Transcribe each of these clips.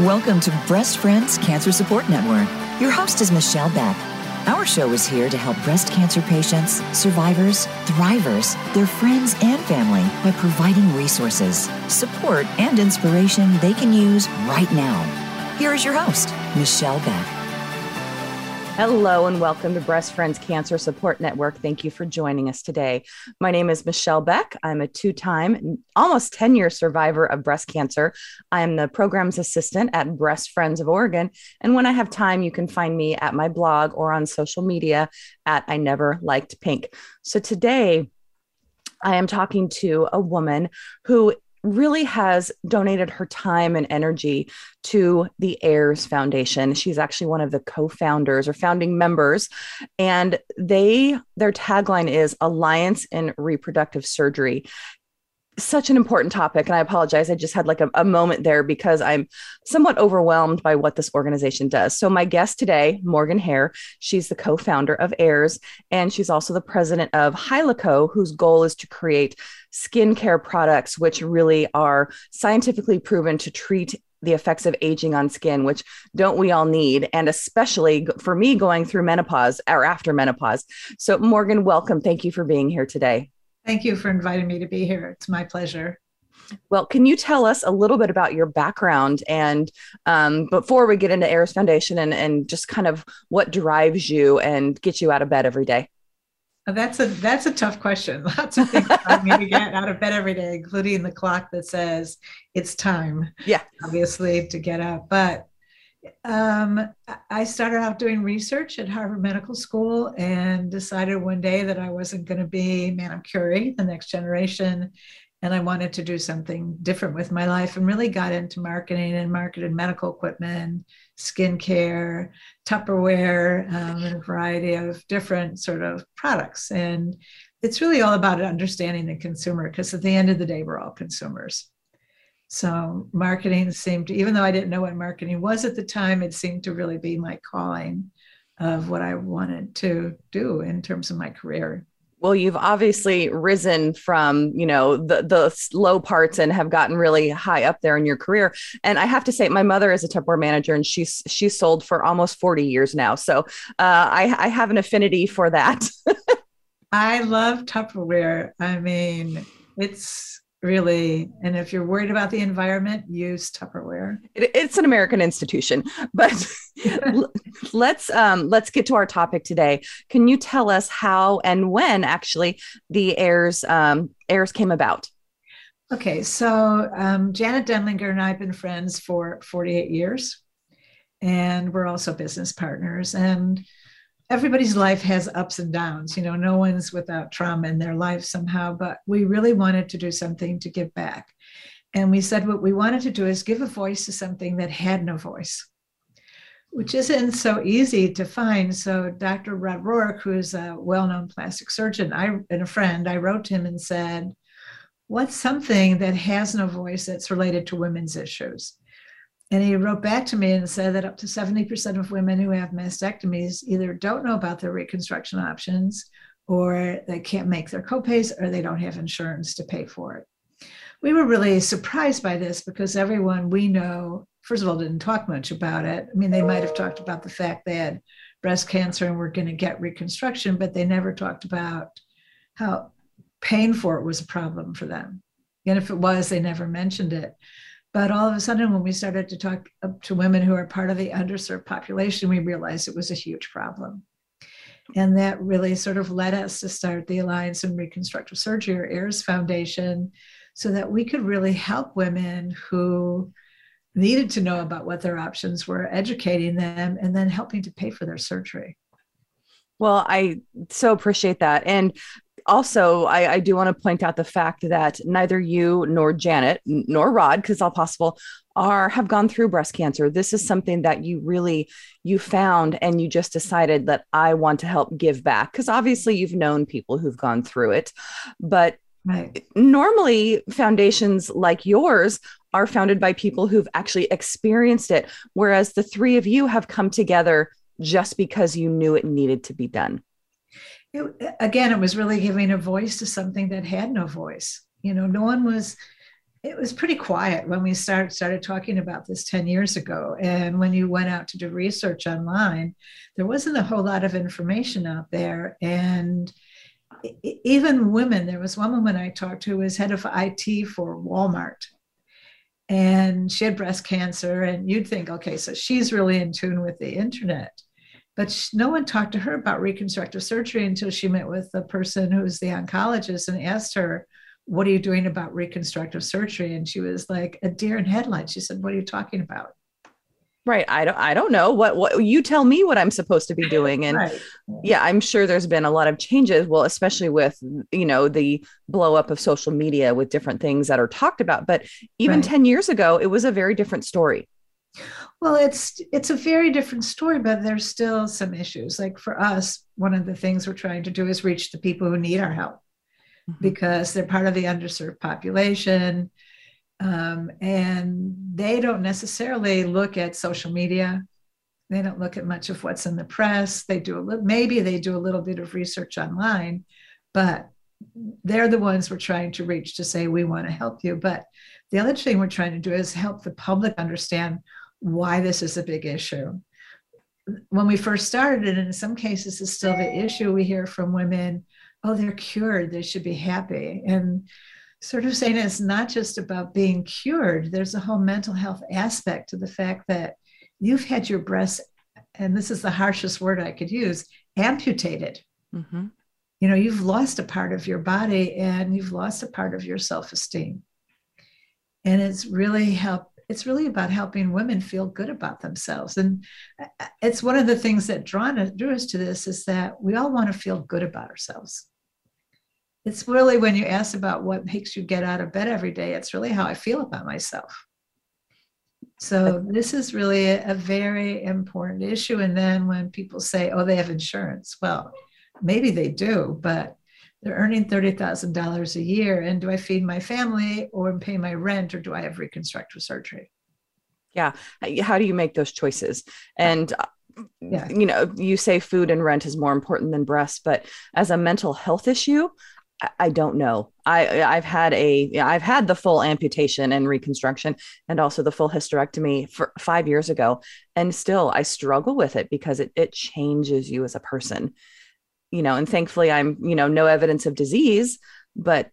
Welcome to Breast Friends Cancer Support Network. Your host is Michelle Beck. Our show is here to help breast cancer patients, survivors, thrivers, their friends, and family by providing resources, support, and inspiration they can use right now. Here is your host, Michelle Beck. Hello and welcome to Breast Friends Cancer Support Network. Thank you for joining us today. My name is Michelle Beck. I'm a two time, almost 10 year survivor of breast cancer. I am the program's assistant at Breast Friends of Oregon. And when I have time, you can find me at my blog or on social media at I Never Liked Pink. So today, I am talking to a woman who really has donated her time and energy to the AIRS foundation. She's actually one of the co-founders or founding members. And they their tagline is alliance in reproductive surgery such an important topic and i apologize i just had like a, a, moment there because i'm somewhat overwhelmed by what this organization does so my guest today morgan hare she's the co-founder of AIRS and she's also the president of hylaco whose goal is to create skincare products which really are scientifically proven to treat the effects of aging on skin, which don't we all need? And especially for me going through menopause or after menopause. So, Morgan, welcome. Thank you for being here today. Thank you for inviting me to be here. It's my pleasure. Well, can you tell us a little bit about your background and um, before we get into AIRS Foundation and, and just kind of what drives you and gets you out of bed every day? That's a that's a tough question. Lots of things drive me to get out of bed every day, including the clock that says it's time. Yeah, obviously to get up. But um, I started out doing research at Harvard Medical School and decided one day that I wasn't going to be Madame Curie, the next generation, and I wanted to do something different with my life and really got into marketing and marketed medical equipment, skincare, Tupperware, um, and a variety of different sort of products. And it's really all about understanding the consumer because at the end of the day, we're all consumers. So marketing seemed to, even though I didn't know what marketing was at the time, it seemed to really be my calling of what I wanted to do in terms of my career. Well, you've obviously risen from, you know, the the low parts and have gotten really high up there in your career. And I have to say, my mother is a Tupperware manager, and she's she's sold for almost forty years now. So uh, I, I have an affinity for that. I love Tupperware. I mean, it's really? And if you're worried about the environment use tupperware. It, it's an american institution but let's um, let's get to our topic today. Can you tell us how and when actually the AIRS um, AIRS came about? Okay so um, janet denlinger and i have been friends for 48 years and we're also business partners and everybody's life has ups and downs. You know, no one's without trauma in their life somehow, but we really wanted to do something to give back. And we said what we wanted to do is give a voice to something that had no voice, which isn't so easy to find. So Dr. Rod Rohrich, who's a well-known plastic surgeon, I and a friend, I wrote to him and said, what's something that has no voice that's related to women's issues? And he wrote back to me and said that up to 70% of women who have mastectomies either don't know about their reconstruction options or they can't make their copays or they don't have insurance to pay for it. We were really surprised by this because everyone we know, first of all, didn't talk much about it. I mean, they might have talked about the fact they had breast cancer and were going to get reconstruction, but they never talked about how paying for it was a problem for them. And if it was, they never mentioned it. But all of a sudden, when we started to talk to women who are part of the underserved population, we realized it was a huge problem. And that really sort of led us to start the Alliance in Reconstructive Surgery or AIRS Foundation so that we could really help women who needed to know about what their options were, educating them, and then helping to pay for their surgery. Well, I so appreciate that. And also, I, I do want to point out the fact that neither you nor Janet nor Rod, because all possible, are have gone through breast cancer. This is something that you really you found and you just decided that I want to help give back because obviously you've known people who've gone through it, but Right. Normally, foundations like yours are founded by people who've actually experienced it, whereas the three of you have come together just because you knew it needed to be done it, again, it was really giving a voice to something that had no voice. You know, no one was it was pretty quiet when we started started talking about this 10 years ago. And when you went out to do research online there wasn't a whole lot of information out there. And even women there was one woman i talked to who was head of it for walmart. And she had breast cancer and you'd think okay so she's really in tune with the internet but she, no one talked to her about reconstructive surgery until she met with the person who's the oncologist and asked her what are you doing about reconstructive surgery? And she was like a deer in headlights. She said, what are you talking about? Right. I don't I don't know what what you tell me what I'm supposed to be doing. And right. yeah, I'm sure there's been a lot of changes. Well, especially with, you know, the blow up of social media with different things that are talked about. But even right. 10 years ago, it was a very different story. Well, it's it's a very different story, but there's still some issues. Like for us, one of the things we're trying to do is reach the people who need our help mm-hmm. because they're part of the underserved population. Um, and they don't necessarily look at social media. They don't look at much of what's in the press. They do a little, maybe they do a little bit of research online, but they're the ones we're trying to reach to say, we want to help you. But the other thing we're trying to do is help the public understand why this is a big issue. When we first started, and in some cases is still the issue, we hear from women oh, they're cured, they should be happy. And sort of saying it's not just about being cured, there's a whole mental health aspect to the fact that you've had your breast, and this is the harshest word I could use, amputated. Mm-hmm. You know, you've lost a part of your body and you've lost a part of your self esteem. And it's really helped it's really about helping women feel good about themselves. And uh, it's one of the things that drawn drew us to this is that we all want to feel good about ourselves it's really when you ask about what makes you get out of bed every day, it's really how I feel about myself. So this is really a, a, very important issue. And then when people say, oh, they have insurance, well, maybe they do, but they're earning $30,000 a year. And do I feed my family or pay my rent or do I have reconstructive surgery? Yeah. How do you make those choices? And uh, yeah. you know, you say food and rent is more important than breasts, but as a mental health issue, I don't know. I I've had a I've had the full amputation and reconstruction and also the full hysterectomy for 5 years ago and still I struggle with it because it it changes you as a person. You know, and thankfully I'm, you know, no evidence of disease, but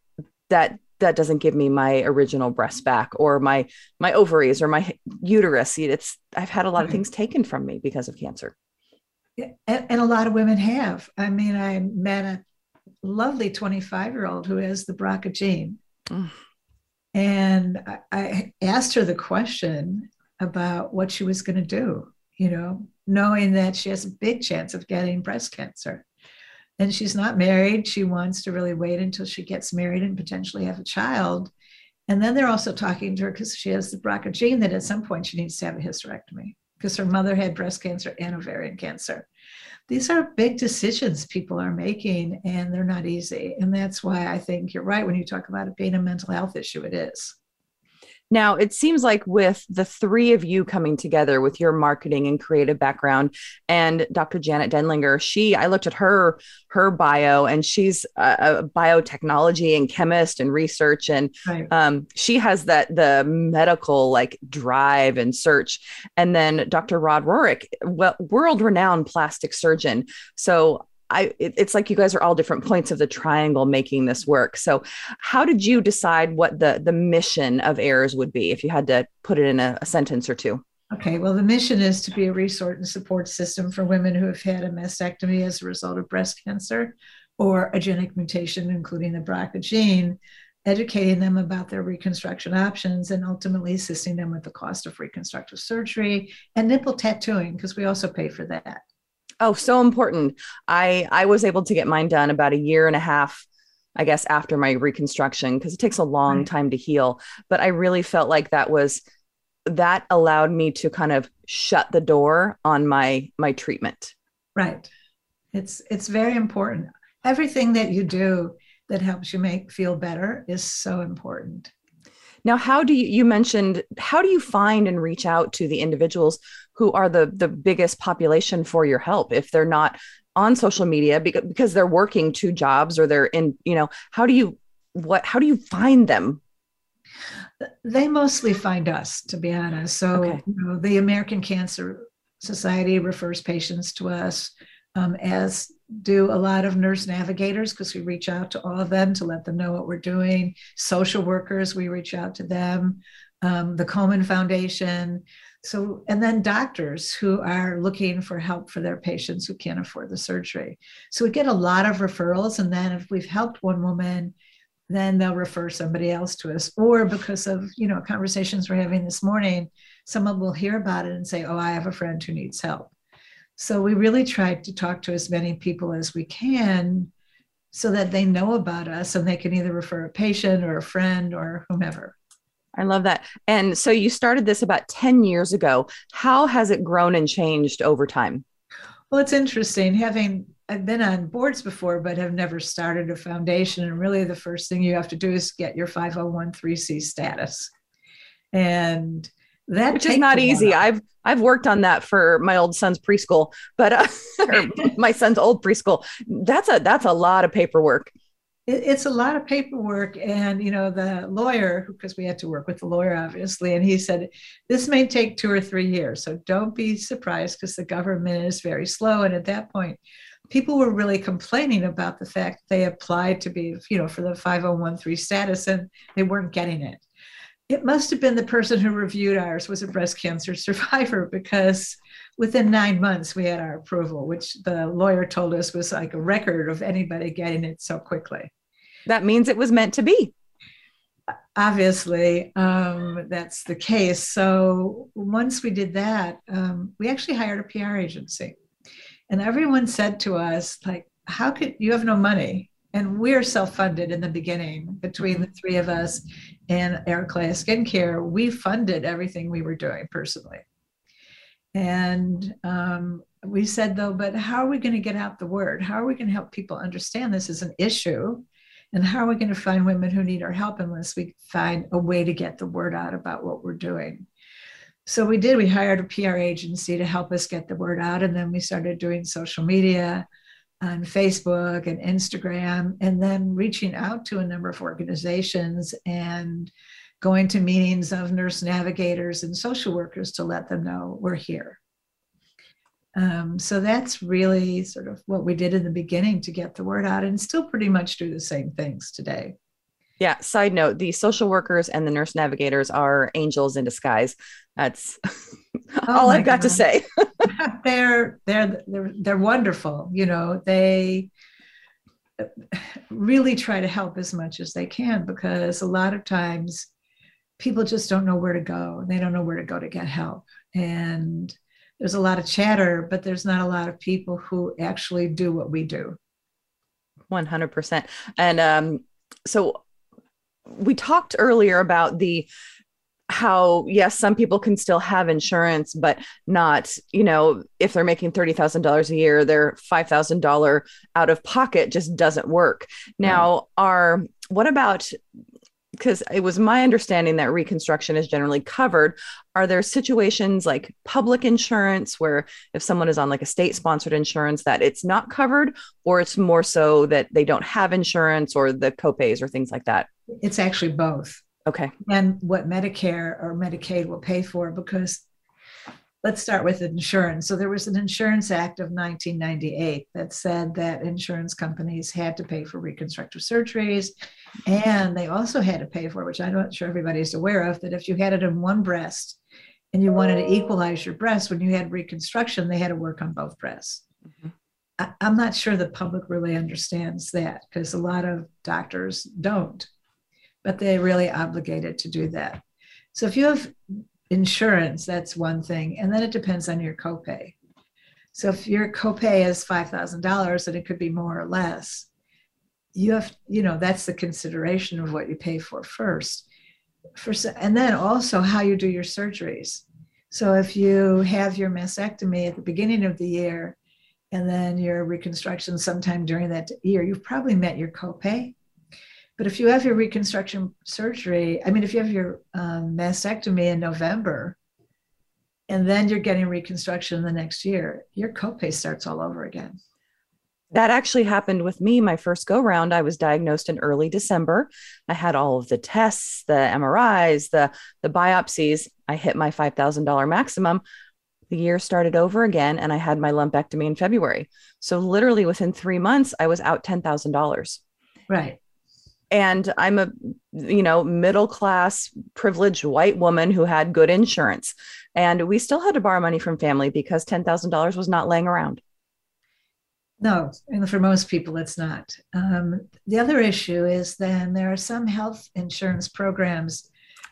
that that doesn't give me my original breast back or my my ovaries or my uterus. It's I've had a lot of things taken from me because of cancer. And, and a lot of women have. I mean, I met a lovely 25 year old who has the BRCA gene. Mm. And I, I asked her the question about what she was going to do, you know, knowing that she has a big chance of getting breast cancer. And she's not married. She wants to really wait until she gets married and potentially have a child. And then they're also talking to her because she has the BRCA gene that at some point she needs to have a hysterectomy because her mother had breast cancer and ovarian cancer these are big decisions people are making and they're not easy. And that's why I think you're right when you talk about it being a mental health issue, it is. Now, it seems like with the three of you coming together with your marketing and creative background and Dr. Janet Denlinger, she, I looked at her, her bio and she's a, a biotechnology and chemist and research. And right. um, she has that, the medical like drive and search. And then Dr. Rod Rohrich, well, world renowned plastic surgeon. So I it, it's like you guys are all different points of the triangle making this work. So how did you decide what the the mission of AIRS would be if you had to put it in a, a sentence or two? Okay, well, the mission is to be a resource and support system for women who have had a mastectomy as a result of breast cancer or a genetic mutation, including the BRCA gene, educating them about their reconstruction options and ultimately assisting them with the cost of reconstructive surgery and nipple tattooing, because we also pay for that. Oh, so important. I I was able to get mine done about a year and a half I guess after my reconstruction because it takes a long right. time to heal, but I really felt like that was that allowed me to kind of shut the door on my my treatment. Right. It's it's very important. Everything that you do that helps you make feel better is so important. Now, how do you, you mentioned, how do you find and reach out to the individuals who are the, the biggest population for your help if they're not on social media because, they're working two jobs or they're in, you know, how do you, what, how do you find them? They mostly find us, to be honest. So, okay. you know, the American Cancer Society refers patients to us, um, as do a lot of nurse navigators because we reach out to all of them to let them know what we're doing. Social workers, we reach out to them. Um, the Komen Foundation. So, and then doctors who are looking for help for their patients who can't afford the surgery. So, we get a lot of referrals. And then, if we've helped one woman, then they'll refer somebody else to us. Or because of, you know, conversations we're having this morning, someone will hear about it and say, Oh, I have a friend who needs help. So, we really try to talk to as many people as we can so that they know about us and they can either refer a patient or a friend or whomever. I love that. And so you started this about 10 years ago. How has it grown and changed over time? Well, it's interesting having I've been on boards before, but have never started a foundation. And really, the first thing you have to do is get your 501c status. And that which is not easy. I've I've worked on that for my old son's preschool, but uh, my son's old preschool. That's a that's a lot of paperwork it, it's a lot of paperwork and you know the lawyer because we had to work with the lawyer obviously and he said this may take two or three years so don't be surprised because the government is very slow. And at that point people were really complaining about the fact they applied to be you know for the 5013 status and they weren't getting it. It must have been the person who reviewed ours was a breast cancer survivor because within nine months we had our approval which the lawyer told us was like a record of anybody getting it so quickly. That means it was meant to be. Obviously um, that's the case. So once we did that um, we actually hired a pr agency. And everyone said to us like how could you have no money? And we're self-funded in the beginning between the three of us and Heraclea Skincare. We funded everything we were doing personally, and um, we said though, but how are we going to get out the word? How are we going to help people understand this is an issue? And how are we going to find women who need our help unless we find a way to get the word out about what we're doing? So we did. We hired a PR agency to help us get the word out. And then we started doing social media on Facebook and Instagram, and then reaching out to a number of organizations and going to meetings of nurse navigators and social workers to let them know we're here. Um, so that's really sort of what we did in the beginning to get the word out and still pretty much do the same things today. Yeah. Side note: the social workers and the nurse navigators are angels in disguise. That's oh all I've got God. to say. they're they're they're they're wonderful. You know, they really try to help as much as they can because a lot of times people just don't know where to go. They don't know where to go to get help. And there's a lot of chatter, but there's not a lot of people who actually do what we do. 100%. And um, so we talked earlier about the how yes some people can still have insurance but not you know if they're making $30,000 a year their $5,000 out of pocket just doesn't work now are what about because it was my understanding that reconstruction is generally covered. Are there situations like public insurance where if someone is on like a state sponsored insurance that it's not covered or it's more so that they don't have insurance or the copays or things like that? It's actually both. Okay. And what Medicare or Medicaid will pay for because let's start with insurance. So there was an Insurance Act of 1998 that said that insurance companies had to pay for reconstructive surgeries and they also had to pay for, which I'm not sure everybody's aware of, that if you had it in one breast and you wanted to equalize your breast when you had reconstruction, they had to work on both breasts. Mm-hmm. I, I'm not sure the public really understands that because a lot of doctors don't but they're really obligated to do that. So if you have insurance, that's one thing. And then it depends on your copay. So if your copay is $5,000 and it could be more or less, you have, you know, that's the consideration of what you pay for first. For, and then also how you do your surgeries. So if you have your mastectomy at the beginning of the year and then your reconstruction sometime during that year, you've probably met your copay. But if you have your reconstruction surgery, I mean, if you have your um, mastectomy in November, and then you're getting reconstruction the next year, your copay starts all over again. That actually happened with me my first go round. I was diagnosed in early December. I had all of the tests, the MRIs, the the biopsies. I hit my $5,000 maximum. The year started over again and I had my lumpectomy in February. So literally within 3 months I was out $10,000. Right. And I'm a you know, middle class privileged white woman who had good insurance. And we still had to borrow money from family because $10,000 was not laying around. No, and for most people, it's not. Um, the other issue is then there are some health insurance programs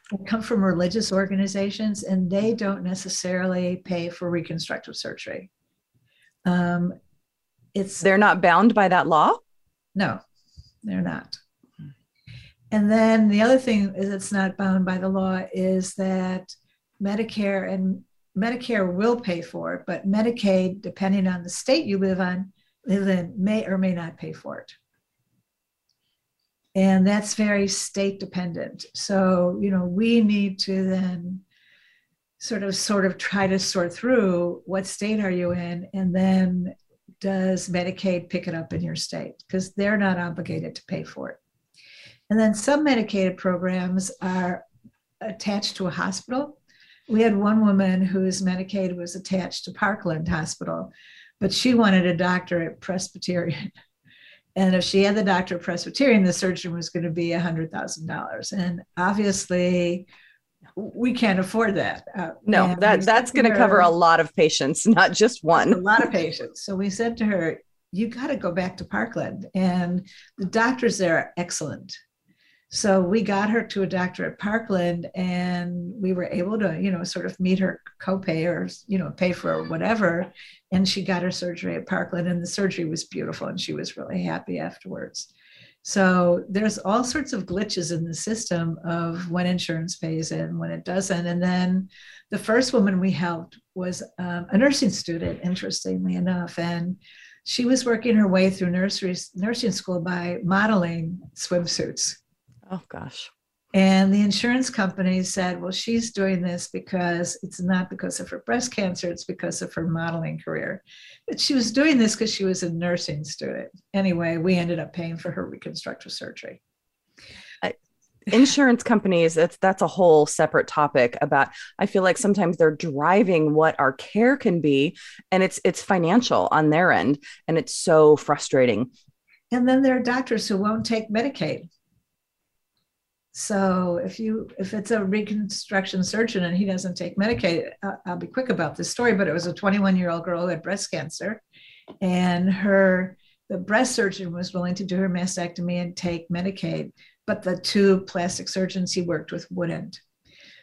that come from religious organizations, and they don't necessarily pay for reconstructive surgery. Um, it's they're not bound by that law. No, they're not. And then the other thing is it's not bound by the law is that Medicare and Medicare will pay for it, but Medicaid, depending on the state you live on, live in, may or may not pay for it. And that's very state dependent. So, you know, we need to then sort of sort of try to sort through what state are you in and then does Medicaid pick it up in your state? Because they're not obligated to pay for it. And then some Medicaid programs are attached to a hospital. We had one woman whose Medicaid was attached to Parkland Hospital, but she wanted a doctor at Presbyterian. And if she had the doctor at Presbyterian, the surgeon was going to be $100,000. And obviously, we can't afford that. Uh, no, that that's going to cover a lot of patients, not just one. A lot of patients. So we said to her, "You got to go back to Parkland." And the doctors there are excellent. So we got her to a doctor at Parkland and we were able to, you know, sort of meet her copay or, you know, pay for whatever. And she got her surgery at Parkland and the surgery was beautiful and she was really happy afterwards. So there's all sorts of glitches in the system of when insurance pays in, when it doesn't. And then the first woman we helped was um, a nursing student, interestingly enough. And she was working her way through nursery, nursing school by modeling swimsuits Oh, gosh. And the insurance company said, well, she's doing this because it's not because of her breast cancer, it's because of her modeling career. But she was doing this because she was a nursing student. Anyway, we ended up paying for her reconstructive surgery. insurance companies that's that's a whole separate topic about i feel like sometimes they're driving what our care can be and it's it's financial on their end and it's so frustrating and then there are doctors who won't take medicaid so if you if it's a reconstruction surgeon and he doesn't take Medicaid, I'll be quick about this story. But it was a 21 year old girl who had breast cancer, and her the breast surgeon was willing to do her mastectomy and take Medicaid, but the two plastic surgeons he worked with wouldn't.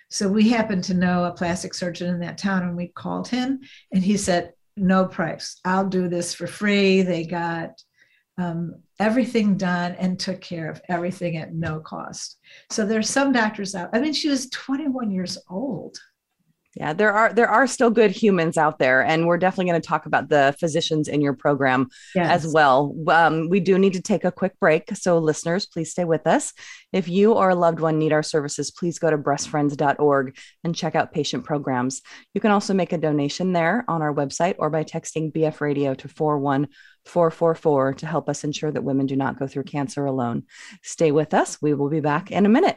So we happened to know a plastic surgeon in that town, and we called him, and he said, "No price. I'll do this for free." They got um, everything done and took care of everything at no cost. So there's some doctors out. I mean, she was 21 years old. Yeah, there are there are still good humans out there, and we're definitely going to talk about the physicians in your program yes. as well. Um, we do need to take a quick break, so listeners, please stay with us. If you or a loved one need our services, please go to breastfriends.org and check out patient programs. You can also make a donation there on our website or by texting BF Radio to 41444 to help us ensure that women do not go through cancer alone. Stay with us. We will be back in a minute.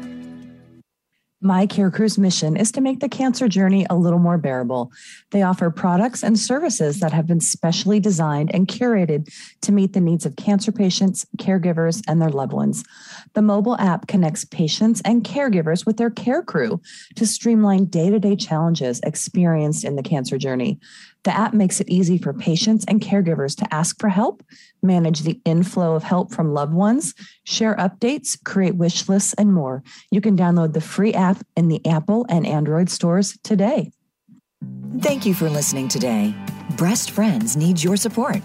My Care Crew's mission is to make the cancer journey a little more bearable. They offer products and services that have been specially designed and curated to meet the needs of cancer patients, caregivers, and their loved ones. The mobile app connects patients and caregivers with their care crew to streamline day to day challenges experienced in the cancer journey. The app makes it easy for patients and caregivers to ask for help, manage the inflow of help from loved ones, share updates, create wish lists, and more. You can download the free app in the Apple and Android stores today. Thank you for listening today. Breast Friends needs your support.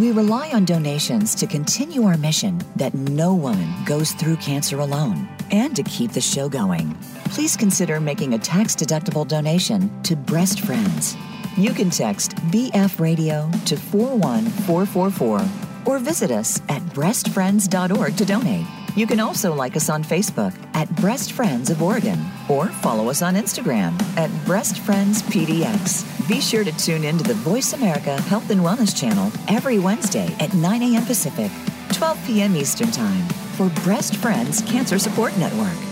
We rely on donations to continue our mission that no woman goes through cancer alone and to keep the show going. Please consider making a tax deductible donation to Breast Friends. You can text BF Radio to 41444 or visit us at breastfriends.org to donate. You can also like us on Facebook at Breast Friends of Oregon or follow us on Instagram at Breast Friends PDX. Be sure to tune in to the Voice America Health and Wellness channel every Wednesday at 9 a.m. Pacific, 12 p.m. Eastern Time for Breast Friends Cancer Support Network.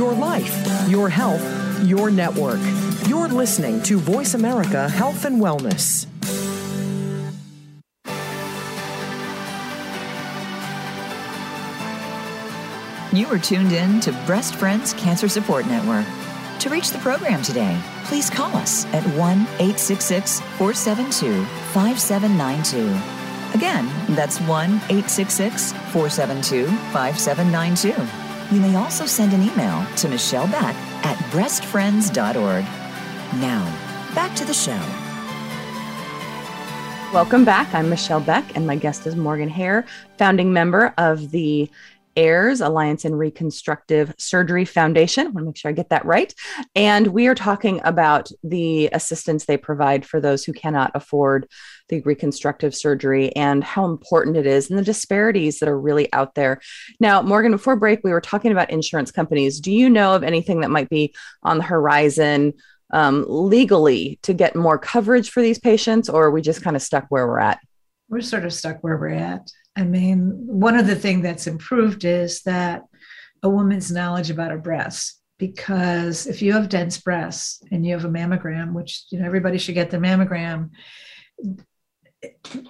Your life, your health, your network. You're listening to Voice America Health and Wellness. You are tuned in to Breast Friends Cancer Support Network. To reach the program today, please call us at 1 866 472 5792. Again, that's 1 866 472 5792. You may also send an email to Michelle Beck at breastfriends.org. Now, back to the show. Welcome back. I'm Michelle Beck, and my guest is Morgan Hare, founding member of the AIRS Alliance in Reconstructive Surgery Foundation. I want to make sure I get that right. And we are talking about the assistance they provide for those who cannot afford the reconstructive surgery and how important it is and the disparities that are really out there. Now, Morgan, before break, we were talking about insurance companies. Do you know of anything that might be on the horizon um, legally to get more coverage for these patients, or are we just kind of stuck where we're at? We're sort of stuck where we're at. I mean, one of the things that's improved is that a woman's knowledge about her breasts because if you have dense breasts and you have a mammogram which you know everybody should get the mammogram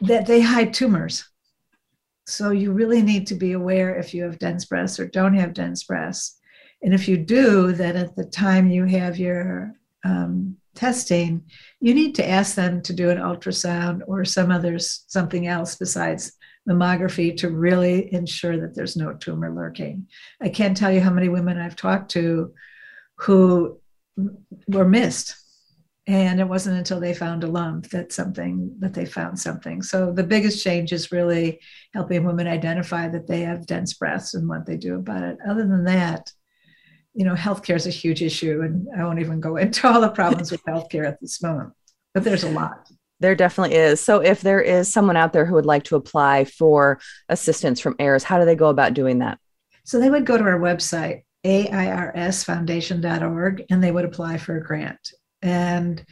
that they hide tumors. So you really need to be aware if you have dense breasts or don't have dense breasts. And if you do, then at the time you have your um, testing, you need to ask them to do an ultrasound or some others, something else besides mammography to really ensure that there's no tumor lurking. I can't tell you how many women I've talked to who were missed. And it wasn't until they found a lump that something that they found something. So the biggest change is really helping women identify that they have dense breasts and what they do about it. Other than that you know healthcare is a huge issue and i won't even go into all the problems with healthcare at this moment but there's a lot there definitely is. So, if there is someone out there who would like to apply for assistance from AIRS, how do they go about doing that? So, they would go to our website, airsfoundation.org, and they would apply for a grant and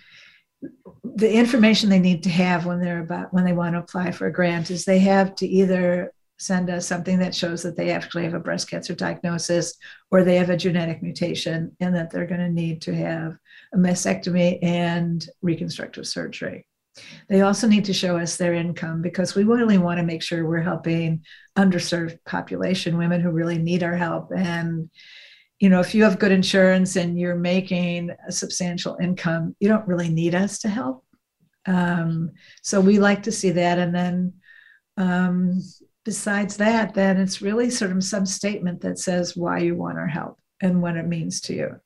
the information they need to have when they're about when they want to apply for a grant is they have to either send us something that shows that they actually have a breast cancer diagnosis or they have a genetic mutation and that they're going to need to have a mastectomy and reconstructive surgery. They also need to show us their income because we really want to make sure we're helping underserved population, women who really need our help. And you know, if you have good insurance and you're making a substantial income, you don't really need us to help. Um, so we like to see that. And then um, besides that, then it's really sort of some statement that says why you want our help and what it means to you.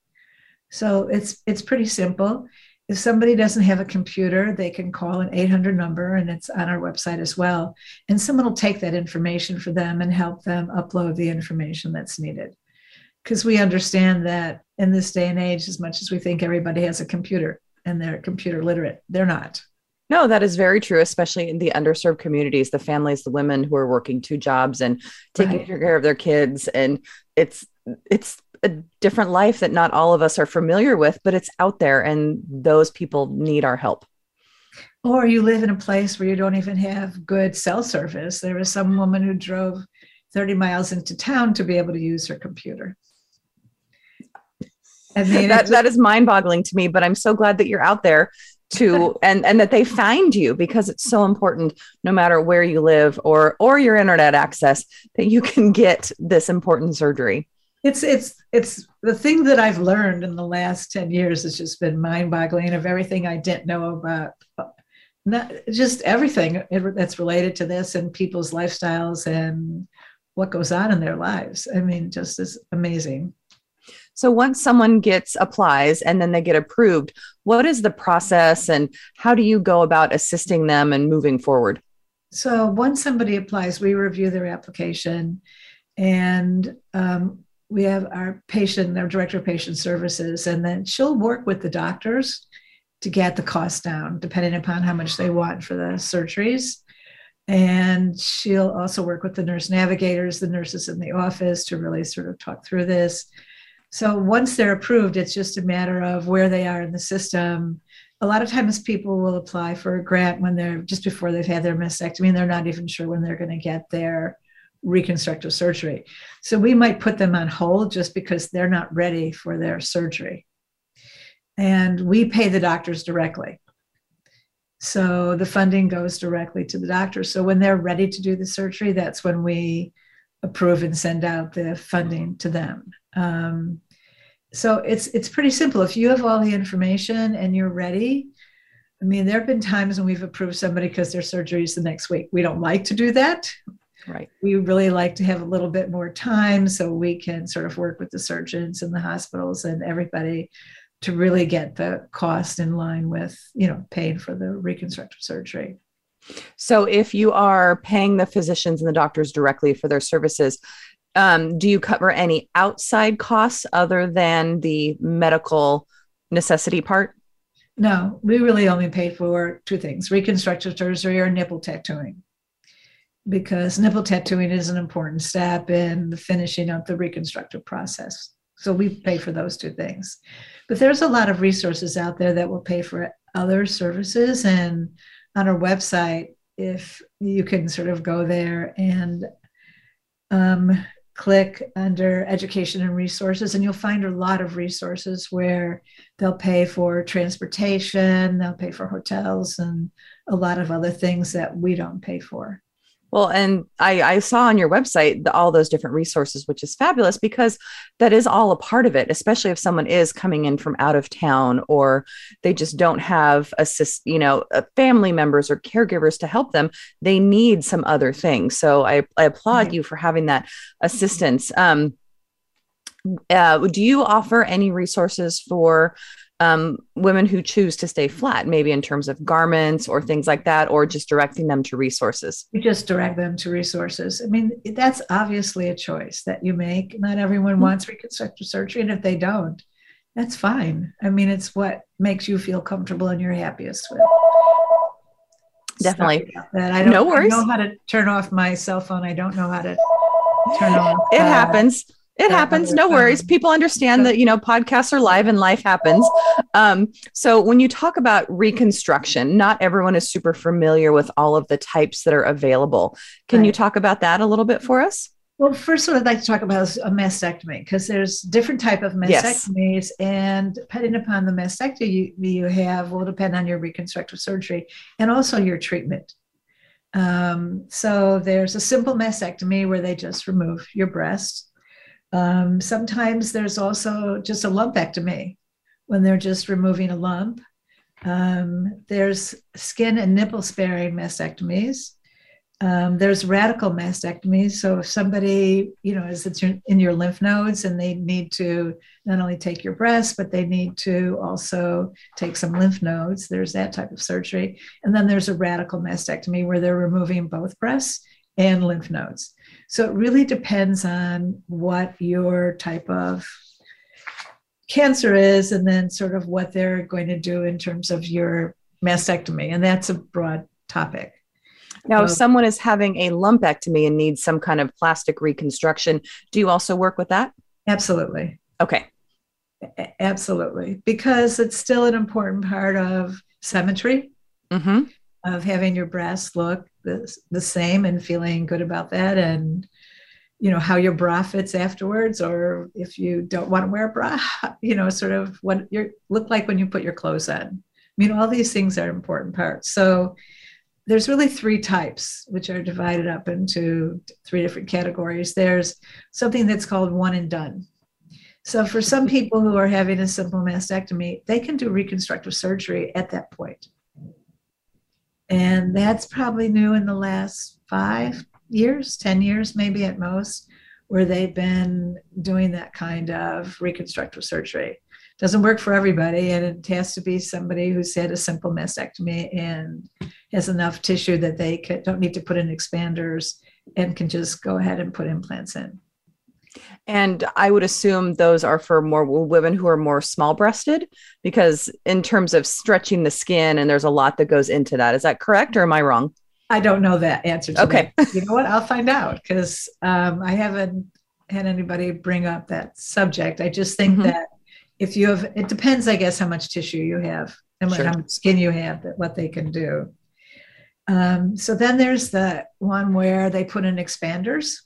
So it's it's pretty simple. If somebody doesn't have a computer, they can call an 800 number and it's on our website as well. And someone will take that information for them and help them upload the information that's needed because we understand that in this day and age, as much as we think everybody has a computer and they're computer literate, they're not. No, that is very true, especially in the underserved communities, the families, the women who are working two jobs and taking right. care of their kids. And it's it's a different life that not all of us are familiar with, but it's out there and those people need our help. Or you live in a place where you don't even have good cell service. There was some woman who drove 30 miles into town to be able to use her computer. I mean, that, that is mind boggling to me, but I'm so glad that you're out there to and and that they find you because it's so important no matter where you live or or your internet access that you can get this important surgery it's it's it's the thing that i've learned in the last 10 years has just been mind boggling of everything i didn't know about not just everything that's related to this and people's lifestyles and what goes on in their lives. I mean, just is amazing. So once someone gets applies and then they get approved, what is the process and how do you go about assisting them and moving forward? So once somebody applies, we review their application and um, we have our patient, our director of patient services, and then she'll work with the doctors to get the cost down, depending upon how much they want for the surgeries. And she'll also work with the nurse navigators, the nurses in the office to really sort of talk through this. So once they're approved, it's just a matter of where they are in the system. A lot of times people will apply for a grant when they're just before they've had their mastectomy and they're not even sure when they're going to get their reconstructive surgery. So we might put them on hold just because they're not ready for their surgery. And we pay the doctors directly. So the funding goes directly to the doctor. So when they're ready to do the surgery, that's when we approve and send out the funding to them. Um, so it's it's pretty simple. If you have all the information and you're ready, I mean, there have been times when we've approved somebody because their surgery is the next week. We don't like to do that. Right. We really like to have a little bit more time so we can sort of work with the surgeons and the hospitals and everybody to really get the cost in line with, you know, paying for the reconstructive surgery. So if you are paying the physicians and the doctors directly for their services, um, do you cover any outside costs other than the medical necessity part? No, we really only pay for two things reconstructive surgery or nipple tattooing. Because nipple tattooing is an important step in the finishing of the reconstructive process. So we pay for those two things. But there's a lot of resources out there that will pay for other services. And on our website, if you can sort of go there and um, click under education and resources, and you'll find a lot of resources where they'll pay for transportation, they'll pay for hotels, and a lot of other things that we don't pay for. Well, and I, I saw on your website the, all those different resources, which is fabulous because that is all a part of it, especially if someone is coming in from out of town or they just don't have assist, you know, family members or caregivers to help them. They need some other things. So I, I applaud mm-hmm. you for having that assistance. Um, uh, do you offer any resources for um, women who choose to stay flat, maybe in terms of garments or things like that, or just directing them to resources? You just direct them to resources. I mean, that's obviously a choice that you make. Not everyone mm-hmm. wants reconstructive surgery, and if they don't, that's fine. I mean, it's what makes you feel comfortable and you're happiest with. Definitely. That I don't no worries. I know how to turn off my cell phone. I don't know how to turn off. It uh, happens it happens. No worries. people understand that you know podcasts are live and life happens. Um, so when you talk about reconstruction not everyone is super familiar with all of the types that are available. Can right. you talk about that a little bit for us? Well first what i'd like to talk about is a mastectomy because there's different type of mastectomies yes. and depending upon the mastectomy you, you have will depend on your reconstructive surgery and also your treatment. Um, so there's a simple mastectomy where they just remove your breast um, sometimes there's also just a lumpectomy when they're just removing a lump. Um, there's skin and nipple sparing mastectomies. Um, there's radical mastectomies. So if somebody, you know, is in your lymph nodes and they need to not only take your breast, but they need to also take some lymph nodes, there's that type of surgery. And then there's a radical mastectomy where they're removing both breasts and lymph nodes. So it really depends on what your type of cancer is and then sort of what they're going to do in terms of your mastectomy. And that's a broad topic. Now, if someone is having a lumpectomy and needs some kind of plastic reconstruction, do you also work with that? Absolutely. Okay. A- absolutely. Because it's still an important part of symmetry, mm-hmm. of having your breast look the, the same and feeling good about that and you know how your bra fits afterwards or if you don't want to wear a bra you know sort of what you look like when you put your clothes on. I mean all these things are important parts. So there's really three types which are divided up into three different categories. There's something that's called one and done. So for some people who are having a simple mastectomy they can do reconstructive surgery at that point And that's probably new in the last five years, 10 years, maybe at most, where they've been doing that kind of reconstructive surgery. Doesn't work for everybody, and it has to be somebody who's had a simple mastectomy and has enough tissue that they don't need to put in expanders and can just go ahead and put implants in. And I would assume those are for more women who are more small breasted, because in terms of stretching the skin, and there's a lot that goes into that. Is that correct, or am I wrong? I don't know that answer. To okay, that. you know what? I'll find out because um, I haven't had anybody bring up that subject. I just think mm-hmm. that if you have, it depends, I guess, how much tissue you have and sure. how much skin you have, that what they can do. Um, so then there's the one where they put in expanders.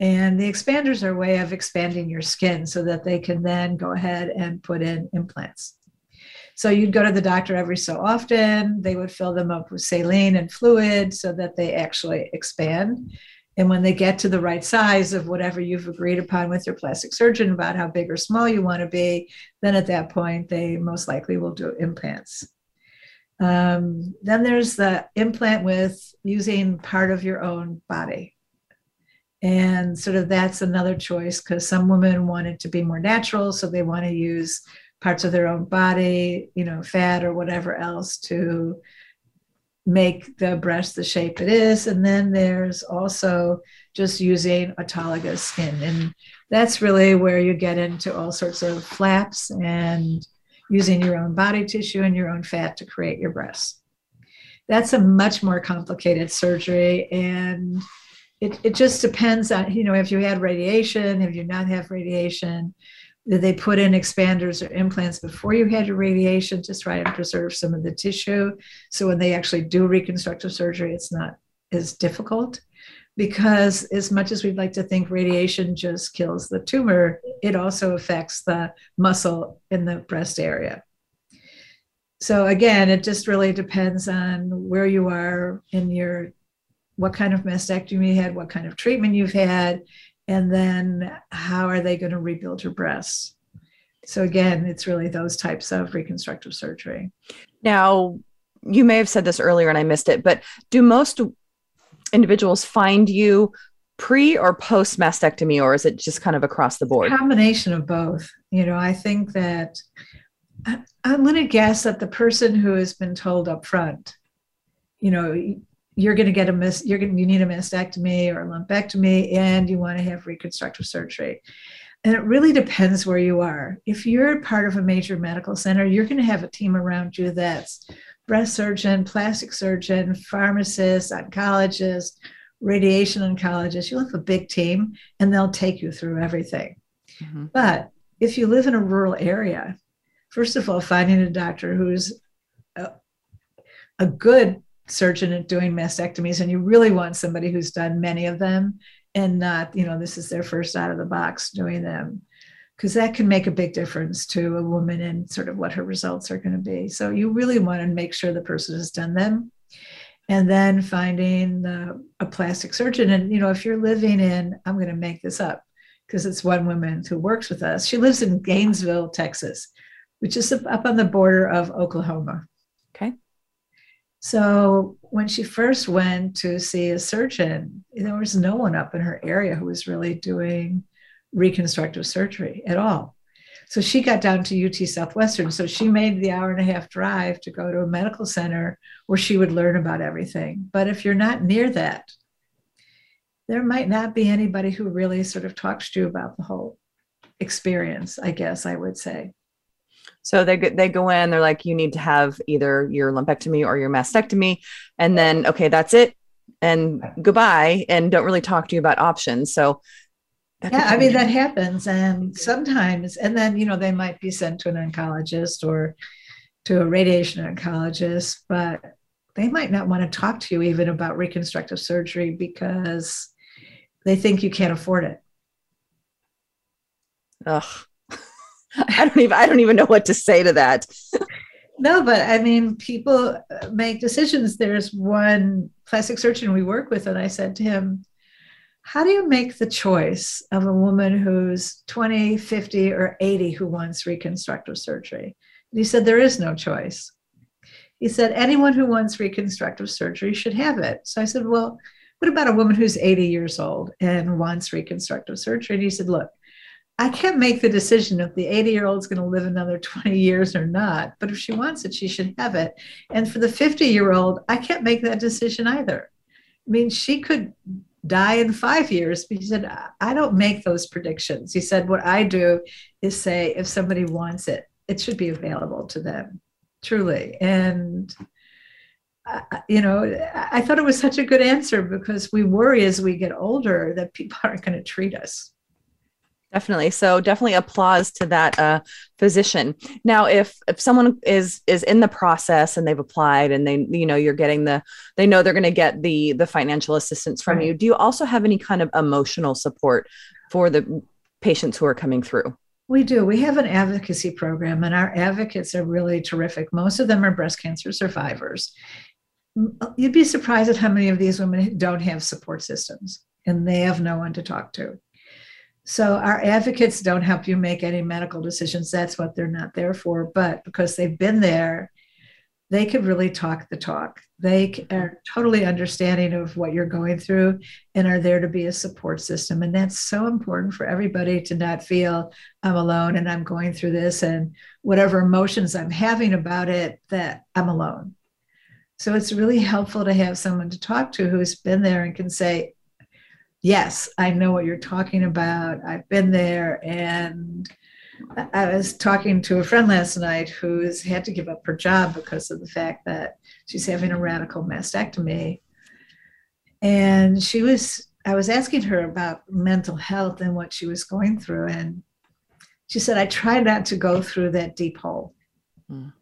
And the expanders are a way of expanding your skin so that they can then go ahead and put in implants. So you'd go to the doctor every so often. They would fill them up with saline and fluid so that they actually expand. And when they get to the right size of whatever you've agreed upon with your plastic surgeon about how big or small you want to be, then at that point, they most likely will do implants. Um, then there's the implant with using part of your own body. And sort of that's another choice because some women want it to be more natural. So they want to use parts of their own body, you know, fat or whatever else to make the breast the shape it is. And then there's also just using autologous skin. And that's really where you get into all sorts of flaps and using your own body tissue and your own fat to create your breasts. That's a much more complicated surgery. And it, it just depends on, you know, if you had radiation, if you not have radiation, did they put in expanders or implants before you had your radiation to try and preserve some of the tissue? So when they actually do reconstructive surgery, it's not as difficult because as much as we'd like to think radiation just kills the tumor, it also affects the muscle in the breast area. So again, it just really depends on where you are in your what kind of mastectomy you had, what kind of treatment you've had, and then how are they going to rebuild your breasts. So again, it's really those types of reconstructive surgery. Now, you may have said this earlier and I missed it, but do most individuals find you pre or post mastectomy, or is it just kind of across the board? A combination of both. You know, I think that I'm going to guess that the person who has been told up front, you know, you're going to get a mis- you're going you need a mastectomy or a lumpectomy, and you want to have reconstructive surgery. And it really depends where you are. If you're part of a major medical center, you're going to have a team around you that's breast surgeon, plastic surgeon, pharmacist, oncologist, radiation oncologist. You'll have a big team and they'll take you through everything. Mm-hmm. But if you live in a rural area, first of all, finding a doctor who's a, a good surgeon doing mastectomies, and you really want somebody who's done many of them and not, you know, this is their first out of the box doing them because that can make a big difference to a woman and sort of what her results are going to be. So you really want to make sure the person has done them. And then finding a plastic surgeon. And, you know, if you're living in, I'm going to make this up because it's one woman who works with us. She lives in Gainesville, Texas, which is up on the border of Oklahoma. So when she first went to see a surgeon, there was no one up in her area who was really doing reconstructive surgery at all. So she got down to UT Southwestern. So she made the hour and a half drive to go to a medical center where she would learn about everything. But if you're not near that, there might not be anybody who really sort of talks to you about the whole experience, I guess I would say. So they they go in, they're like, you need to have either your lumpectomy or your mastectomy, and then okay, that's it, and goodbye, and don't really talk to you about options. So yeah, I mean that happens, and sometimes, and then you know they might be sent to an oncologist or to a radiation oncologist, but they might not want to talk to you even about reconstructive surgery because they think you can't afford it. Ugh, I don't even I don't even know what to say to that. no, but I mean, people make decisions. There's one plastic surgeon we work with, and I said to him, how do you make the choice of a woman who's 20, 50, or 80 who wants reconstructive surgery? And he said, There is no choice. he said, anyone who wants reconstructive surgery should have it. So I said, well, what about a woman who's 80 years old and wants reconstructive surgery? And he said, look, I can't make the decision if the 80 year old is going to live another 20 years or not, but if she wants it, she should have it. And for the 50 year old, I can't make that decision either. I mean, she could die in five years. But he said, I don't make those predictions. He said, what I do is say, if somebody wants it, it should be available to them, truly. And you know, I thought it was such a good answer because we worry as we get older that people aren't going to treat us. Definitely. So definitely applause to that uh, physician. Now, if if someone is is in the process and they've applied and they you know you're getting the they know they're going to get the the financial assistance from right. you. Do you also have any kind of emotional support for the patients who are coming through? We do. We have an advocacy program, and our advocates are really terrific. Most of them are breast cancer survivors, you'd be surprised at how many of these women don't have support systems and they have no one to talk to. So our advocates don't help you make any medical decisions. That's what they're not there for. But because they've been there, they could really talk the talk. They are totally understanding of what you're going through and are there to be a support system. And that's so important for everybody to not feel I'm alone and I'm going through this and whatever emotions I'm having about it, that I'm alone. So it's really helpful to have someone to talk to who's been there and can say, Yes, I know what you're talking about. I've been there. And I was talking to a friend last night who's had to give up her job because of the fact that she's having a radical mastectomy. And she was, I was asking her about mental health and what she was going through. And she said, I try not to go through that deep hole. Mm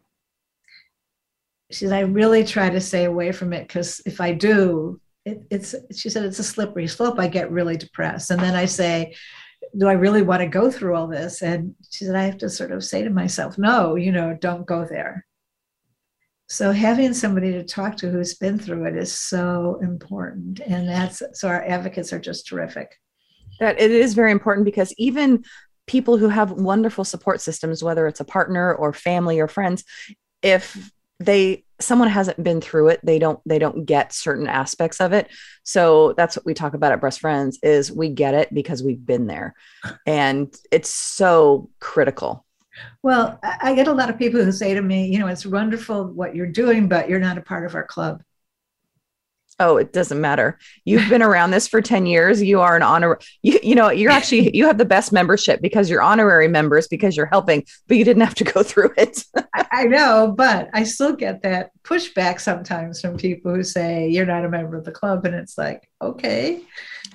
she said, I really try to stay away from it because if I do, it, it's, she said, it's a slippery slope. I get really depressed. And then I say, do I really want to go through all this? And she said, I have to sort of say to myself, no, you know, don't go there. So having somebody to talk to who's been through it is so important. And that's, so our advocates are just terrific. That it is very important because even people who have wonderful support systems, whether it's a partner or family or friends, if they someone hasn't been through it they don't they don't get certain aspects of it. So that's what we talk about at breast friends is we get it because we've been there. And it's so critical. Well i get a lot of people who say to me you know it's wonderful what you're doing but you're not a part of our club oh it doesn't matter. You've been around this for 10 years. You are an honor you, you know you're actually you have the best membership because you're honorary members because you're helping but you didn't have to go through it. I know but i still get that pushback sometimes from people who say you're not a member of the club and it's like okay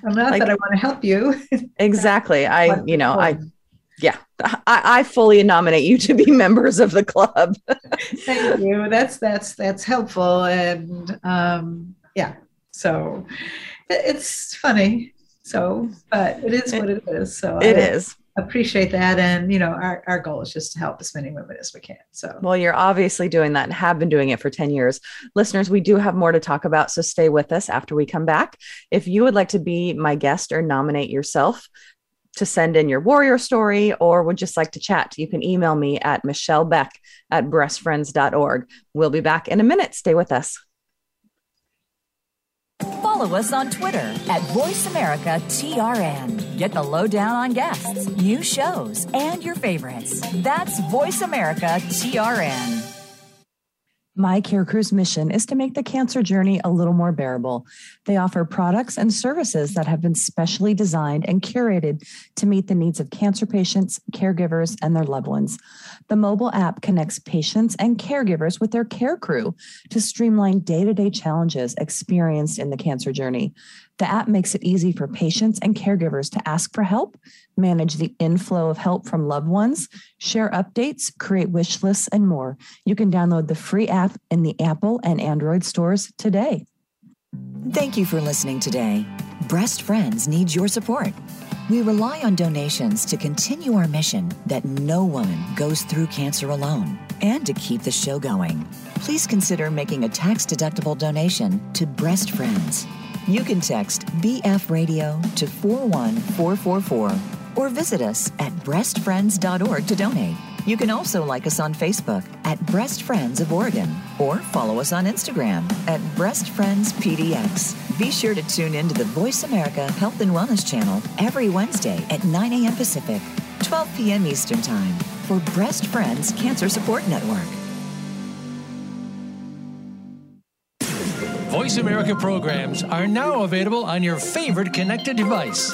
i'm not like, that i want to help you. Exactly. I you know i yeah I, I, fully nominate you to be members of the club. Thank you. That's that's that's helpful and um yeah. So it's funny. So, but it is what it is. So it I is. Appreciate that. And, you know, our, our goal is just to help as many women as we can. So, well, you're obviously doing that and have been doing it for 10 years. Listeners, we do have more to talk about. So stay with us after we come back. If you would like to be my guest or nominate yourself, to send in your warrior story or would just like to chat, you can email me at Michelle Beck at breastfriends.org. We'll be back in a minute. Stay with us. Follow us on Twitter at VoiceAmericaTRN. Get the lowdown on guests, new shows, and your favorites. That's VoiceAmericaTRN. My Care Crew's mission is to make the cancer journey a little more bearable. They offer products and services that have been specially designed and curated to meet the needs of cancer patients, caregivers, and their loved ones. The mobile app connects patients and caregivers with their care crew to streamline day to day challenges experienced in the cancer journey. The app makes it easy for patients and caregivers to ask for help, manage the inflow of help from loved ones, share updates, create wish lists, and more. You can download the free app in the Apple and Android stores today. Thank you for listening today. Breast Friends needs your support. We rely on donations to continue our mission that no woman goes through cancer alone and to keep the show going. Please consider making a tax deductible donation to Breast Friends. You can text BF Radio to 41444 or visit us at breastfriends.org to donate. You can also like us on Facebook at Breast Friends of Oregon or follow us on Instagram at Breast Friends PDX. Be sure to tune in to the Voice America Health and Wellness channel every Wednesday at 9 a.m. Pacific, 12 p.m. Eastern Time for Breast Friends Cancer Support Network. Voice America programs are now available on your favorite connected device,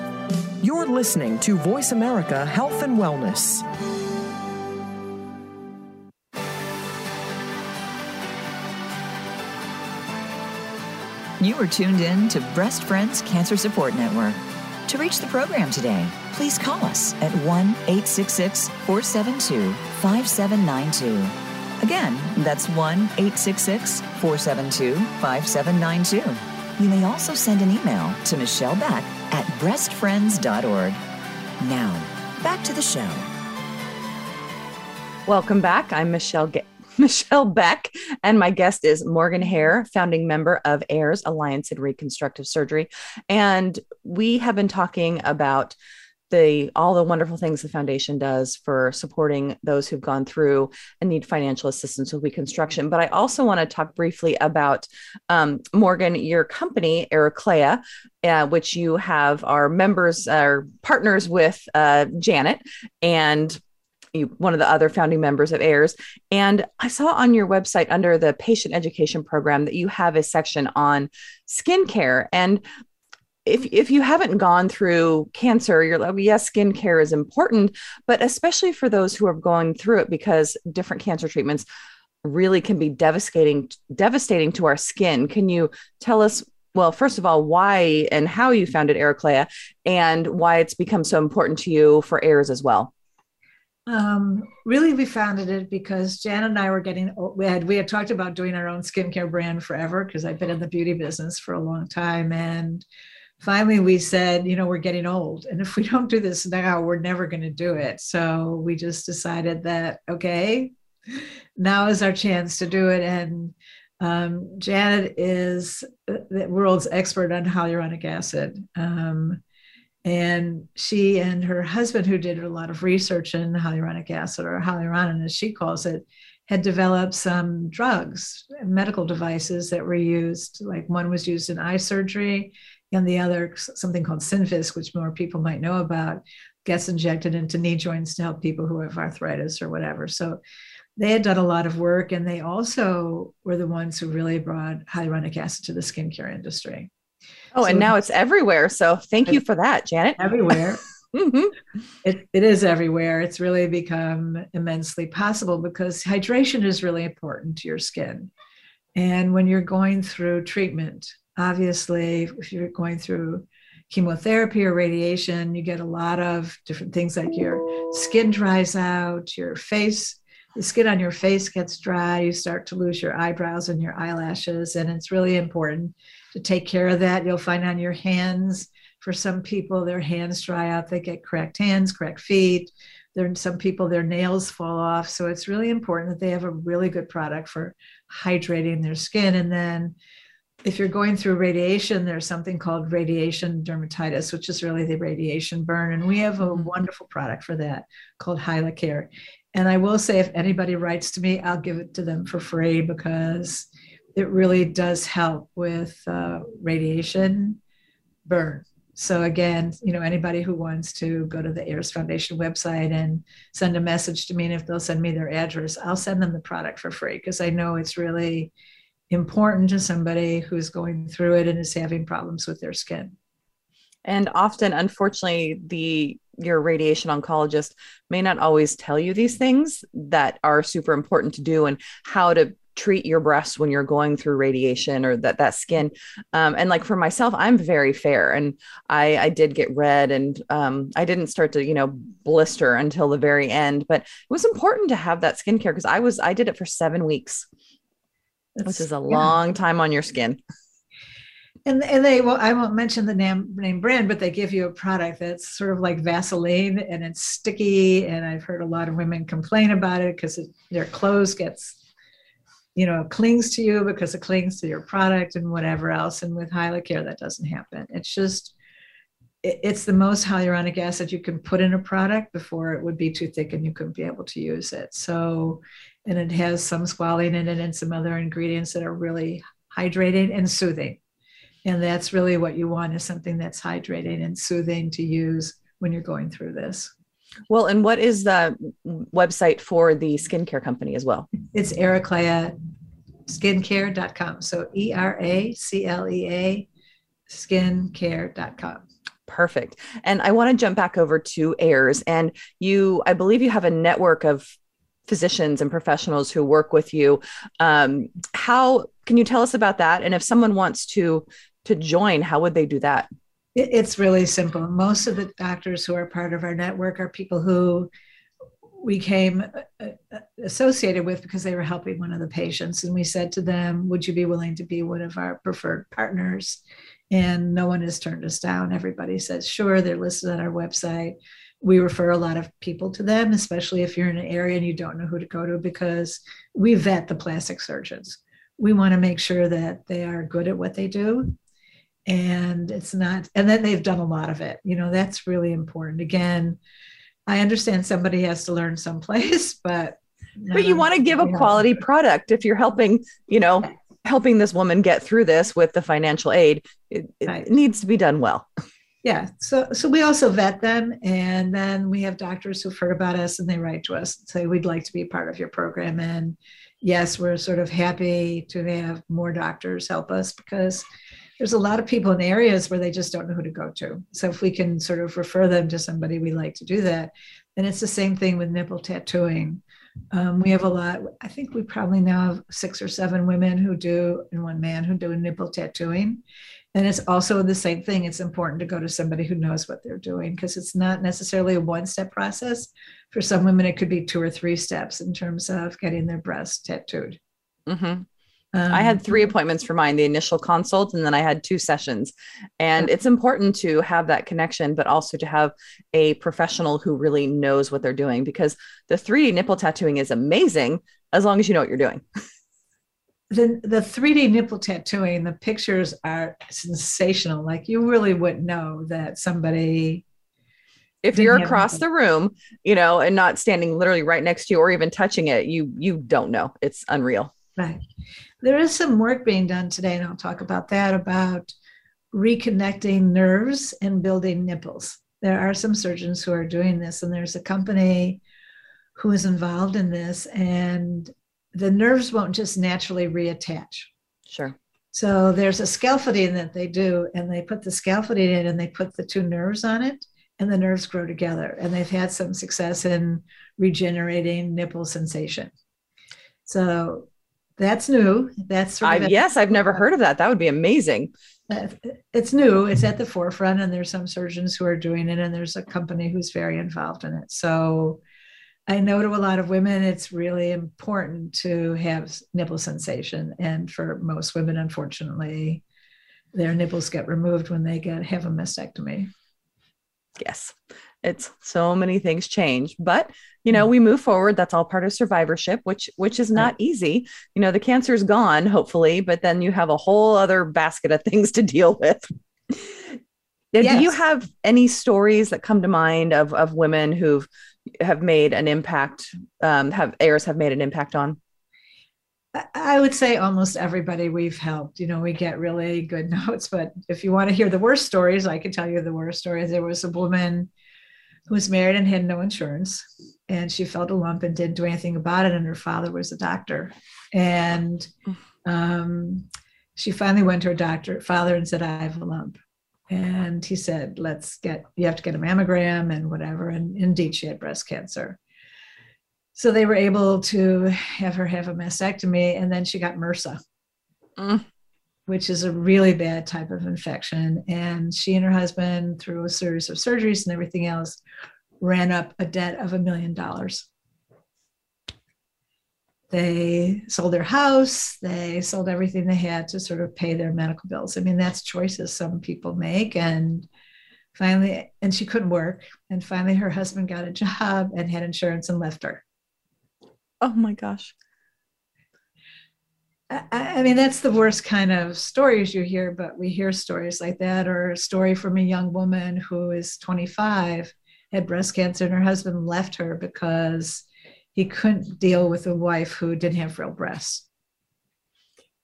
You're listening to Voice America Health and Wellness. You are tuned in to Breast Friends Cancer Support Network. To reach the program today, please call us at 1 866 472 5792. Again, that's 1 866 472 5792. You may also send an email to Michelle Beck at breastfriends.org. Now, back to the show. Welcome back. I'm Michelle Ge- Michelle Beck, and my guest is Morgan Hare, founding member of AIRS Alliance in Reconstructive Surgery. And we have been talking about the all the wonderful things the foundation does for supporting those who've gone through and need financial assistance with reconstruction. But I also want to talk briefly about um, Morgan, your company, Eraclea, uh, which you have our members, are partners with uh, Janet and you, one of the other founding members of AIRS. And I saw on your website under the patient education program that you have a section on skincare. And if, if you haven't gone through cancer, you're like, yes, skincare is important, but especially for those who are going through it because different cancer treatments really can be devastating devastating to our skin. Can you tell us well, first of all, why and how you founded Eraclea and why it's become so important to you for AIRS as well? Um, really, we founded it because Jan and I were getting we had we had talked about doing our own skincare brand forever because I've been in the beauty business for a long time, and finally we said, you know, we're getting old, and if we don't do this now, we're never going to do it. So we just decided that okay, now is our chance to do it, and um, Janet is the world's expert on hyaluronic acid. Um, and she and her husband, who did a lot of research in hyaluronic acid or hyaluronan, as she calls it, had developed some drugs, medical devices that were used. Like one was used in eye surgery, and the other, something called Synvisc, which more people might know about, gets injected into knee joints to help people who have arthritis or whatever. So they had done a lot of work, and they also were the ones who really brought hyaluronic acid to the skincare industry. Oh, so and now it's everywhere. So thank you for that, Janet. Everywhere. mm-hmm. it, it is everywhere. It's really become immensely possible because hydration is really important to your skin. And when you're going through treatment, obviously, if you're going through chemotherapy or radiation, you get a lot of different things like your skin dries out, your face, the skin on your face gets dry, you start to lose your eyebrows and your eyelashes. And it's really important to take care of that. You'll find on your hands, for some people, their hands dry out, they get cracked hands, cracked feet. There, some people, their nails fall off. So it's really important that they have a really good product for hydrating their skin. And then if you're going through radiation, there's something called radiation dermatitis, which is really the radiation burn. And we have a mm-hmm. wonderful product for that called Hyalocare. And I will say, if anybody writes to me, I'll give it to them for free because it really does help with uh, radiation burn. So again, you know, anybody who wants to go to the AIRS Foundation website and send a message to me, and if they'll send me their address, I'll send them the product for free because I know it's really important to somebody who's going through it and is having problems with their skin. And often, unfortunately, the your radiation oncologist may not always tell you these things that are super important to do and how to treat your breasts when you're going through radiation or that that skin um, and like for myself i'm very fair and i i did get red and um, i didn't start to you know blister until the very end but it was important to have that skincare because i was i did it for seven weeks That's, which is a yeah. long time on your skin. And and they well i won't mention the name name brand but they give you a product that's sort of like vaseline and it's sticky. And i've heard a lot of women complain about it because their clothes gets you know clings to you because it clings to your product and whatever else. And with hyalocare that doesn't happen. It's just it's the most hyaluronic acid you can put in a product before it would be too thick and you couldn't be able to use it. So and it has some squalene in it and some other ingredients that are really hydrating and soothing and that's really what you want is something that's hydrating and soothing to use when you're going through this. Well, and what is the website for the skincare company as well? It's Eraclea skincare.com. So E R A C L E A skincare.com. Perfect. And I want to jump back over to AIRS. And you, I believe you have a network of physicians and professionals who work with you. Um, how can you tell us about that? And if someone wants to to join, how would they do that? It's really simple. Most of the doctors who are part of our network are people who we came uh, uh, associated with because they were helping one of the patients. And we said to them, Would you be willing to be one of our preferred partners? And no one has turned us down. Everybody says, Sure, they're listed on our website. We refer a lot of people to them, especially if you're in an area and you don't know who to go to, because we vet the plastic surgeons. We want to make sure that they are good at what they do. And it's not and then they've done a lot of it. You know that's really important. Again i understand somebody has to learn someplace but but you want to give a quality product. If you're helping you know helping this woman get through this with the financial aid it, it right. needs to be done well yeah so so we also vet them and then we have doctors who've heard about us and they write to us and say we'd like to be part of your program and yes we're sort of happy to have more doctors help us because there's a lot of people in areas where they just don't know who to go to. So if we can sort of refer them to somebody, we like to do that. And it's the same thing with nipple tattooing. Um, we have a lot, I think we probably now have six or seven women who do, and one man who do nipple tattooing. And it's also the same thing. It's important to go to somebody who knows what they're doing because it's not necessarily a one step process. For some women, it could be two or three steps in terms of getting their breasts tattooed. Mm-hmm. Um, I had three appointments for mine the initial consult, and then I had two sessions. And it's important to have that connection, but also to have a professional who really knows what they're doing because the 3D nipple tattooing is amazing as long as you know what you're doing. The, the 3D nipple tattooing, the pictures are sensational. Like you really wouldn't know that somebody if you're across the room, you know, and not standing literally right next to you or even touching it, you you don't know. It's unreal. Right there is some work being done today, and I'll talk about that about reconnecting nerves and building nipples. There are some surgeons who are doing this, and there's a company who is involved in this, and the nerves won't just naturally reattach. Sure. So there's a scaffolding that they do, and they put the scaffolding in and they put the two nerves on it, and the nerves grow together. And they've had some success in regenerating nipple sensation. So that's new. That's sort of yes, I've never heard of that. That would be amazing. It's new. It's at the forefront, and there's some surgeons who are doing it, and there's a company who's very involved in it. So I know to a lot of women, it's really important to have nipple sensation, and for most women, unfortunately, their nipples get removed when they get have a mastectomy. Yes, it's so many things change, but you know, mm. we move forward. That's all part of survivorship, which which is not easy. You know, the cancer's gone, hopefully, but then you have a whole other basket of things to deal with. Yes. Do you have any stories that come to mind of of women who've have made an impact, um, have AIRS have made an impact on? I would say almost everybody we've helped. You know, we get really good notes, but if you want to hear the worst stories, I can tell you the worst stories. There was a woman who was married and had no insurance, and she felt a lump and didn't do anything about it. And her father was a doctor, and um, she finally went to her doctor, father, and said, "I have a lump." And he said, "Let's get you have to get a mammogram and whatever." And indeed, she had breast cancer So they were able to have her have a mastectomy, and then she got MRSA, Mm. which is a really bad type of infection. And she and her husband, through a series of surgeries and everything else, ran up a debt of a million dollars. They sold their house, they sold everything they had to sort of pay their medical bills. I mean, that's choices some people make. And finally, and she couldn't work. And finally, her husband got a job and had insurance and left her. Oh my gosh. I, I mean, that's the worst kind of stories you hear, but we hear stories like that, or a story from a young woman who is 25, had breast cancer, and her husband left her because he couldn't deal with a wife who didn't have real breasts.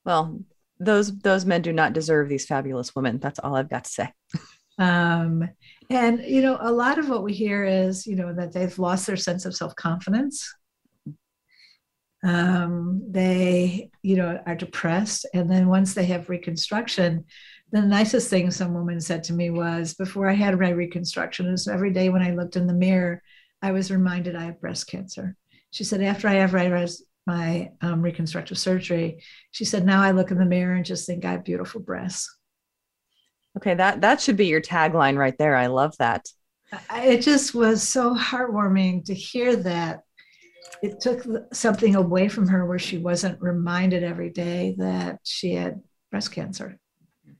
Well, those those men do not deserve these fabulous women. That's all I've got to say. Um, and you know, a lot of what we hear is, you know, that they've lost their sense of self-confidence. Um, they, you know, are depressed, and then once they have reconstruction, the nicest thing some woman said to me was, before I had my reconstruction, is every day when I looked in the mirror, I was reminded I have breast cancer. She said, after I have my um, reconstructive surgery, she said, now I look in the mirror and just think I have beautiful breasts. Okay, that that should be your tagline right there. I love that. It just was so heartwarming to hear that. It took something away from her where she wasn't reminded every day that she had breast cancer.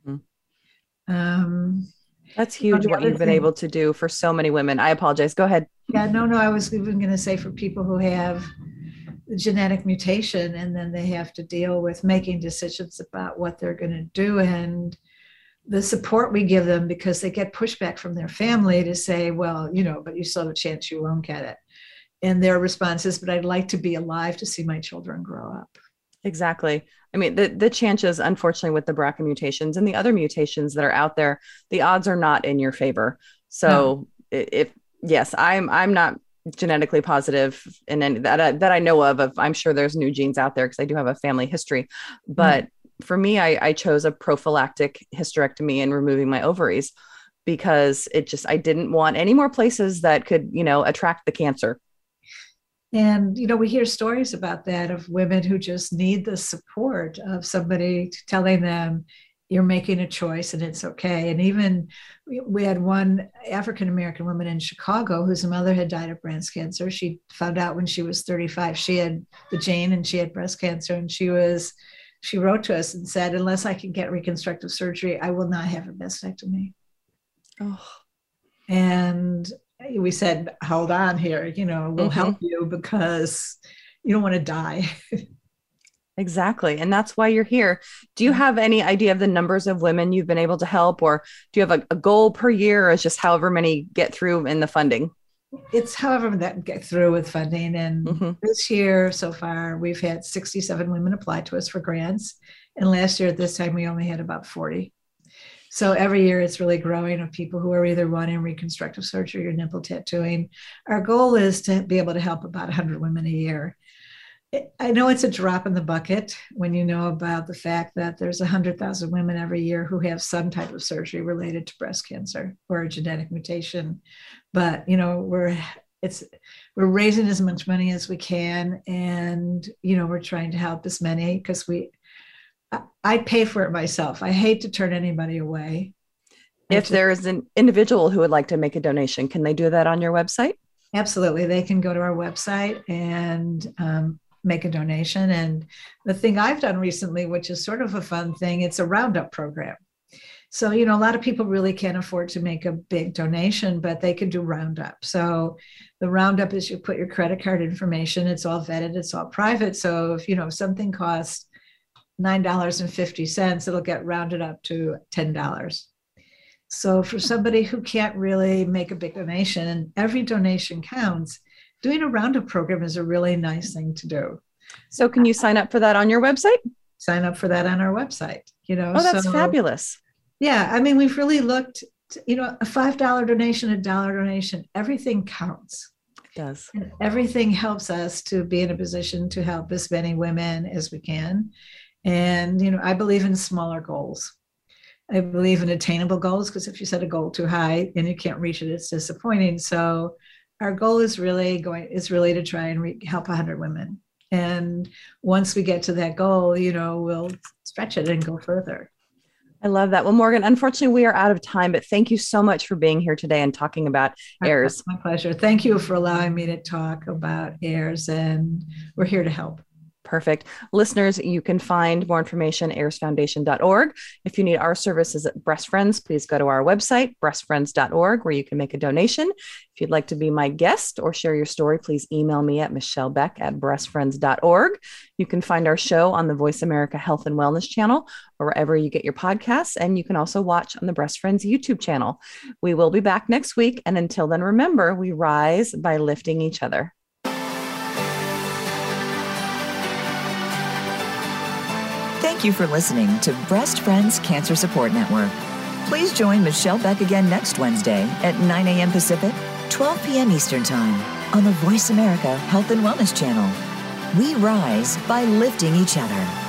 Mm-hmm. Um, That's huge what you've been able to do for so many women. I apologize. Go ahead. Yeah, no, no. I was even going to say for people who have genetic mutation and then they have to deal with making decisions about what they're going to do and the support we give them because they get pushback from their family to say, well, you know, but you still have a chance you won't get it. And their response is, but I'd like to be alive to see my children grow up. Exactly. I mean, the, the chances, unfortunately, with the BRCA mutations and the other mutations that are out there, the odds are not in your favor. So no. if, yes, I'm, I'm not genetically positive and then that, uh, that I know of, of, I'm sure there's new genes out there because I do have a family history, but mm for me, I, I chose a prophylactic hysterectomy and removing my ovaries because it just I didn't want any more places that could you know attract the cancer. And you know we hear stories about that of women who just need the support of somebody telling them you're making a choice and it's okay. And even we had one African American woman in Chicago whose mother had died of breast cancer. She found out when she was 35 she had the gene and she had breast cancer and she was she wrote to us and said, unless I can get reconstructive surgery, I will not have a mastectomy. Oh. And we said, hold on here, you know, we'll mm-hmm. help you because you don't want to die. Exactly. And that's why you're here. Do you have any idea of the numbers of women you've been able to help, or do you have a, a goal per year, or is just however many get through in the funding? it's however that get through with funding. And mm-hmm. this year so far, we've had 67 women apply to us for grants. And last year at this time, we only had about 40. So every year it's really growing of people who are either wanting reconstructive surgery or nipple tattooing. Our goal is to be able to help about 100 women a year. I know it's a drop in the bucket when you know about the fact that there's 100,000 women every year who have some type of surgery related to breast cancer or a genetic mutation. But, you know, we're it's we're raising as much money as we can and you know we're trying to help as many because we I, pay for it myself i hate to turn anybody away if there is an individual who would like to make a donation can they do that on your website absolutely they can go to our website and um, make a donation. And the thing I've done recently, which is sort of a fun thing, it's a roundup program. So, you know, a lot of people really can't afford to make a big donation, but they can do roundup. So, the roundup is you put your credit card information, it's all vetted, it's all private. So, if you know, if something costs $9.50, it'll get rounded up to $10. So, for somebody who can't really make a big donation, and every donation counts, doing a roundup program is a really nice thing to do. So can you sign up for that on your website? Sign up for that on our website. You know, oh, that's so, fabulous. Yeah, I mean, we've really looked. To, you know, a five dollar donation, a dollar donation, everything counts. It does. And everything helps us to be in a position to help as many women as we can. And you know, I believe in smaller goals. I believe in attainable goals because if you set a goal too high and you can't reach it, it's disappointing. So our goal is really going is really to try and re- help 100 women and once we get to that goal you know we'll stretch it and go further I love that. Well, Morgan, unfortunately, we are out of time, but thank you so much for being here today and talking about AIRS. My pleasure. Thank you for allowing me to talk about AIRS, and we're here to help. Perfect. Listeners, you can find more information at airsfoundation.org. If you need our services at Breast Friends, please go to our website, breastfriends.org, where you can make a donation. If you'd like to be my guest or share your story, please email me at michellebeck at breastfriends.org. You can find our show on the Voice America Health and Wellness channel or wherever you get your podcasts. And you can also watch on the Breast Friends YouTube channel. We will be back next week. And until then, remember, we rise by lifting each other. Thank you for listening to Breast Friends Cancer Support Network. Please join Michelle Beck again next Wednesday at 9 a.m. Pacific, 12 p.m. Eastern Time on the Voice America Health and Wellness Channel. We rise by lifting each other.